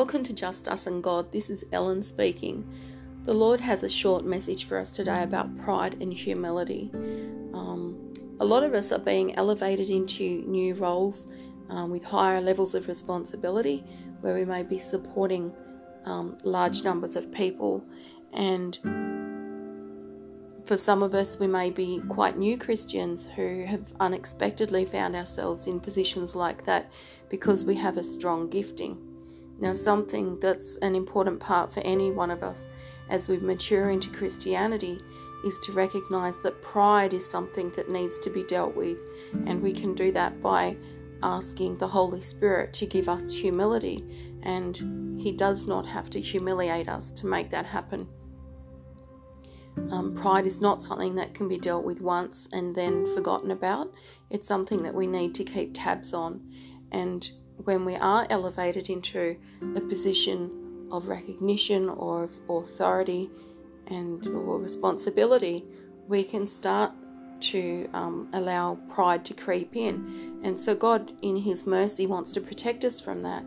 Welcome to Just Us and God. This is Ellen speaking. The Lord has a short message for us today about pride and humility. Um, a lot of us are being elevated into new roles um, with higher levels of responsibility where we may be supporting um, large numbers of people. And for some of us, we may be quite new Christians who have unexpectedly found ourselves in positions like that because we have a strong gifting. Now, something that's an important part for any one of us as we mature into Christianity is to recognize that pride is something that needs to be dealt with, and we can do that by asking the Holy Spirit to give us humility, and He does not have to humiliate us to make that happen. Um, pride is not something that can be dealt with once and then forgotten about. It's something that we need to keep tabs on. And when we are elevated into a position of recognition or of authority and or responsibility, we can start to um, allow pride to creep in. And so God, in His mercy, wants to protect us from that.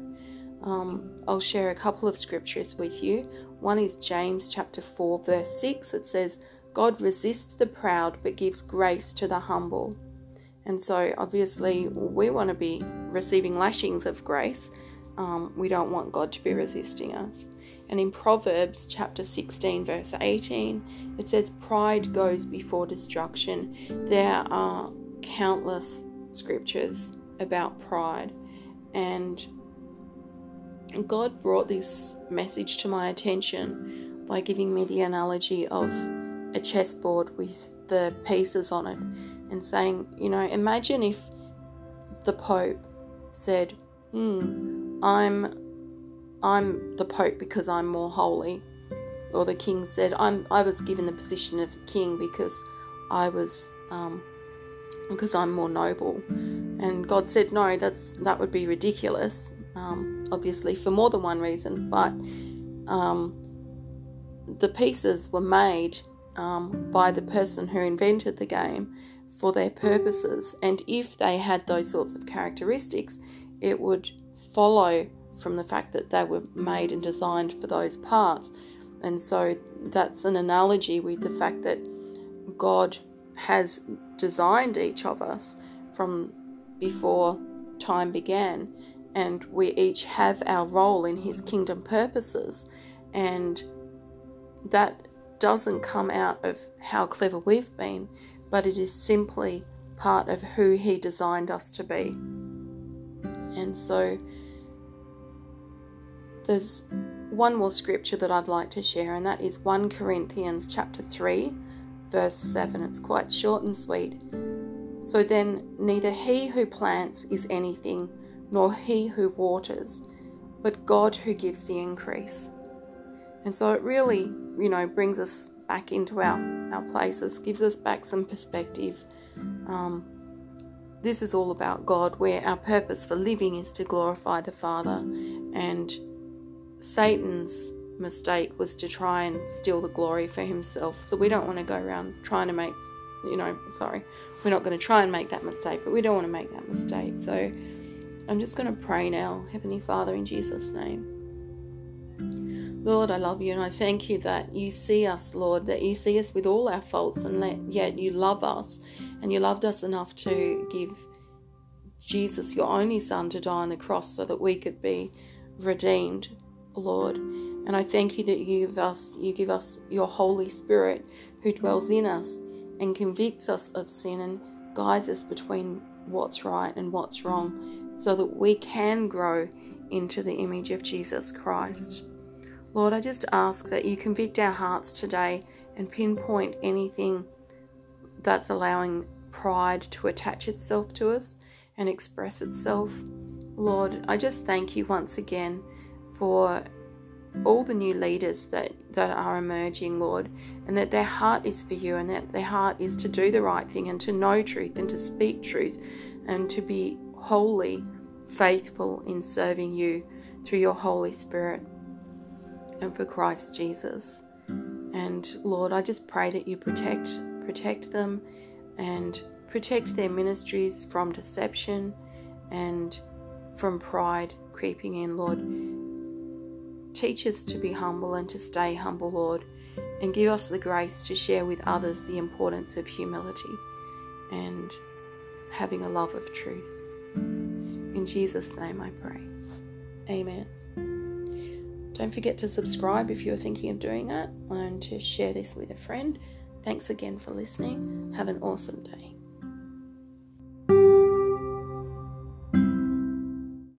Um, I'll share a couple of scriptures with you. One is James chapter 4, verse 6. It says, God resists the proud but gives grace to the humble. And so, obviously, we want to be receiving lashings of grace. Um, we don't want God to be resisting us. And in Proverbs chapter 16, verse 18, it says, Pride goes before destruction. There are countless scriptures about pride. And God brought this message to my attention by giving me the analogy of a chessboard with the pieces on it and saying, you know, imagine if the Pope said, hmm, I'm I'm the Pope because I'm more holy. Or the king said, I'm I was given the position of king because I was um, because I'm more noble. And God said, No, that's that would be ridiculous. Um, obviously for more than one reason, but um, the pieces were made um, by the person who invented the game for their purposes. And if they had those sorts of characteristics, it would follow from the fact that they were made and designed for those parts. And so that's an analogy with the fact that God has designed each of us from before time began, and we each have our role in His kingdom purposes. And that doesn't come out of how clever we've been, but it is simply part of who He designed us to be. And so there's one more scripture that I'd like to share, and that is 1 Corinthians chapter 3, verse 7. It's quite short and sweet. So then, neither he who plants is anything, nor he who waters, but God who gives the increase. And so it really, you know, brings us back into our, our places, gives us back some perspective. Um, this is all about God, where our purpose for living is to glorify the Father. And Satan's mistake was to try and steal the glory for himself. So we don't want to go around trying to make, you know, sorry, we're not going to try and make that mistake, but we don't want to make that mistake. So I'm just going to pray now, Heavenly Father, in Jesus' name. Lord, I love you and I thank you that you see us, Lord, that you see us with all our faults and yet you love us and you loved us enough to give Jesus, your only Son, to die on the cross so that we could be redeemed, Lord. And I thank you that you give us you give us your Holy Spirit who dwells in us and convicts us of sin and guides us between what's right and what's wrong so that we can grow into the image of Jesus Christ. Lord, I just ask that you convict our hearts today and pinpoint anything that's allowing pride to attach itself to us and express itself. Lord, I just thank you once again for all the new leaders that, that are emerging, Lord, and that their heart is for you and that their heart is to do the right thing and to know truth and to speak truth and to be wholly faithful in serving you through your Holy Spirit and for Christ Jesus. And Lord, I just pray that you protect protect them and protect their ministries from deception and from pride creeping in, Lord. Teach us to be humble and to stay humble, Lord, and give us the grace to share with others the importance of humility and having a love of truth. In Jesus' name I pray. Amen. Don't forget to subscribe if you're thinking of doing that and to share this with a friend. Thanks again for listening. Have an awesome day.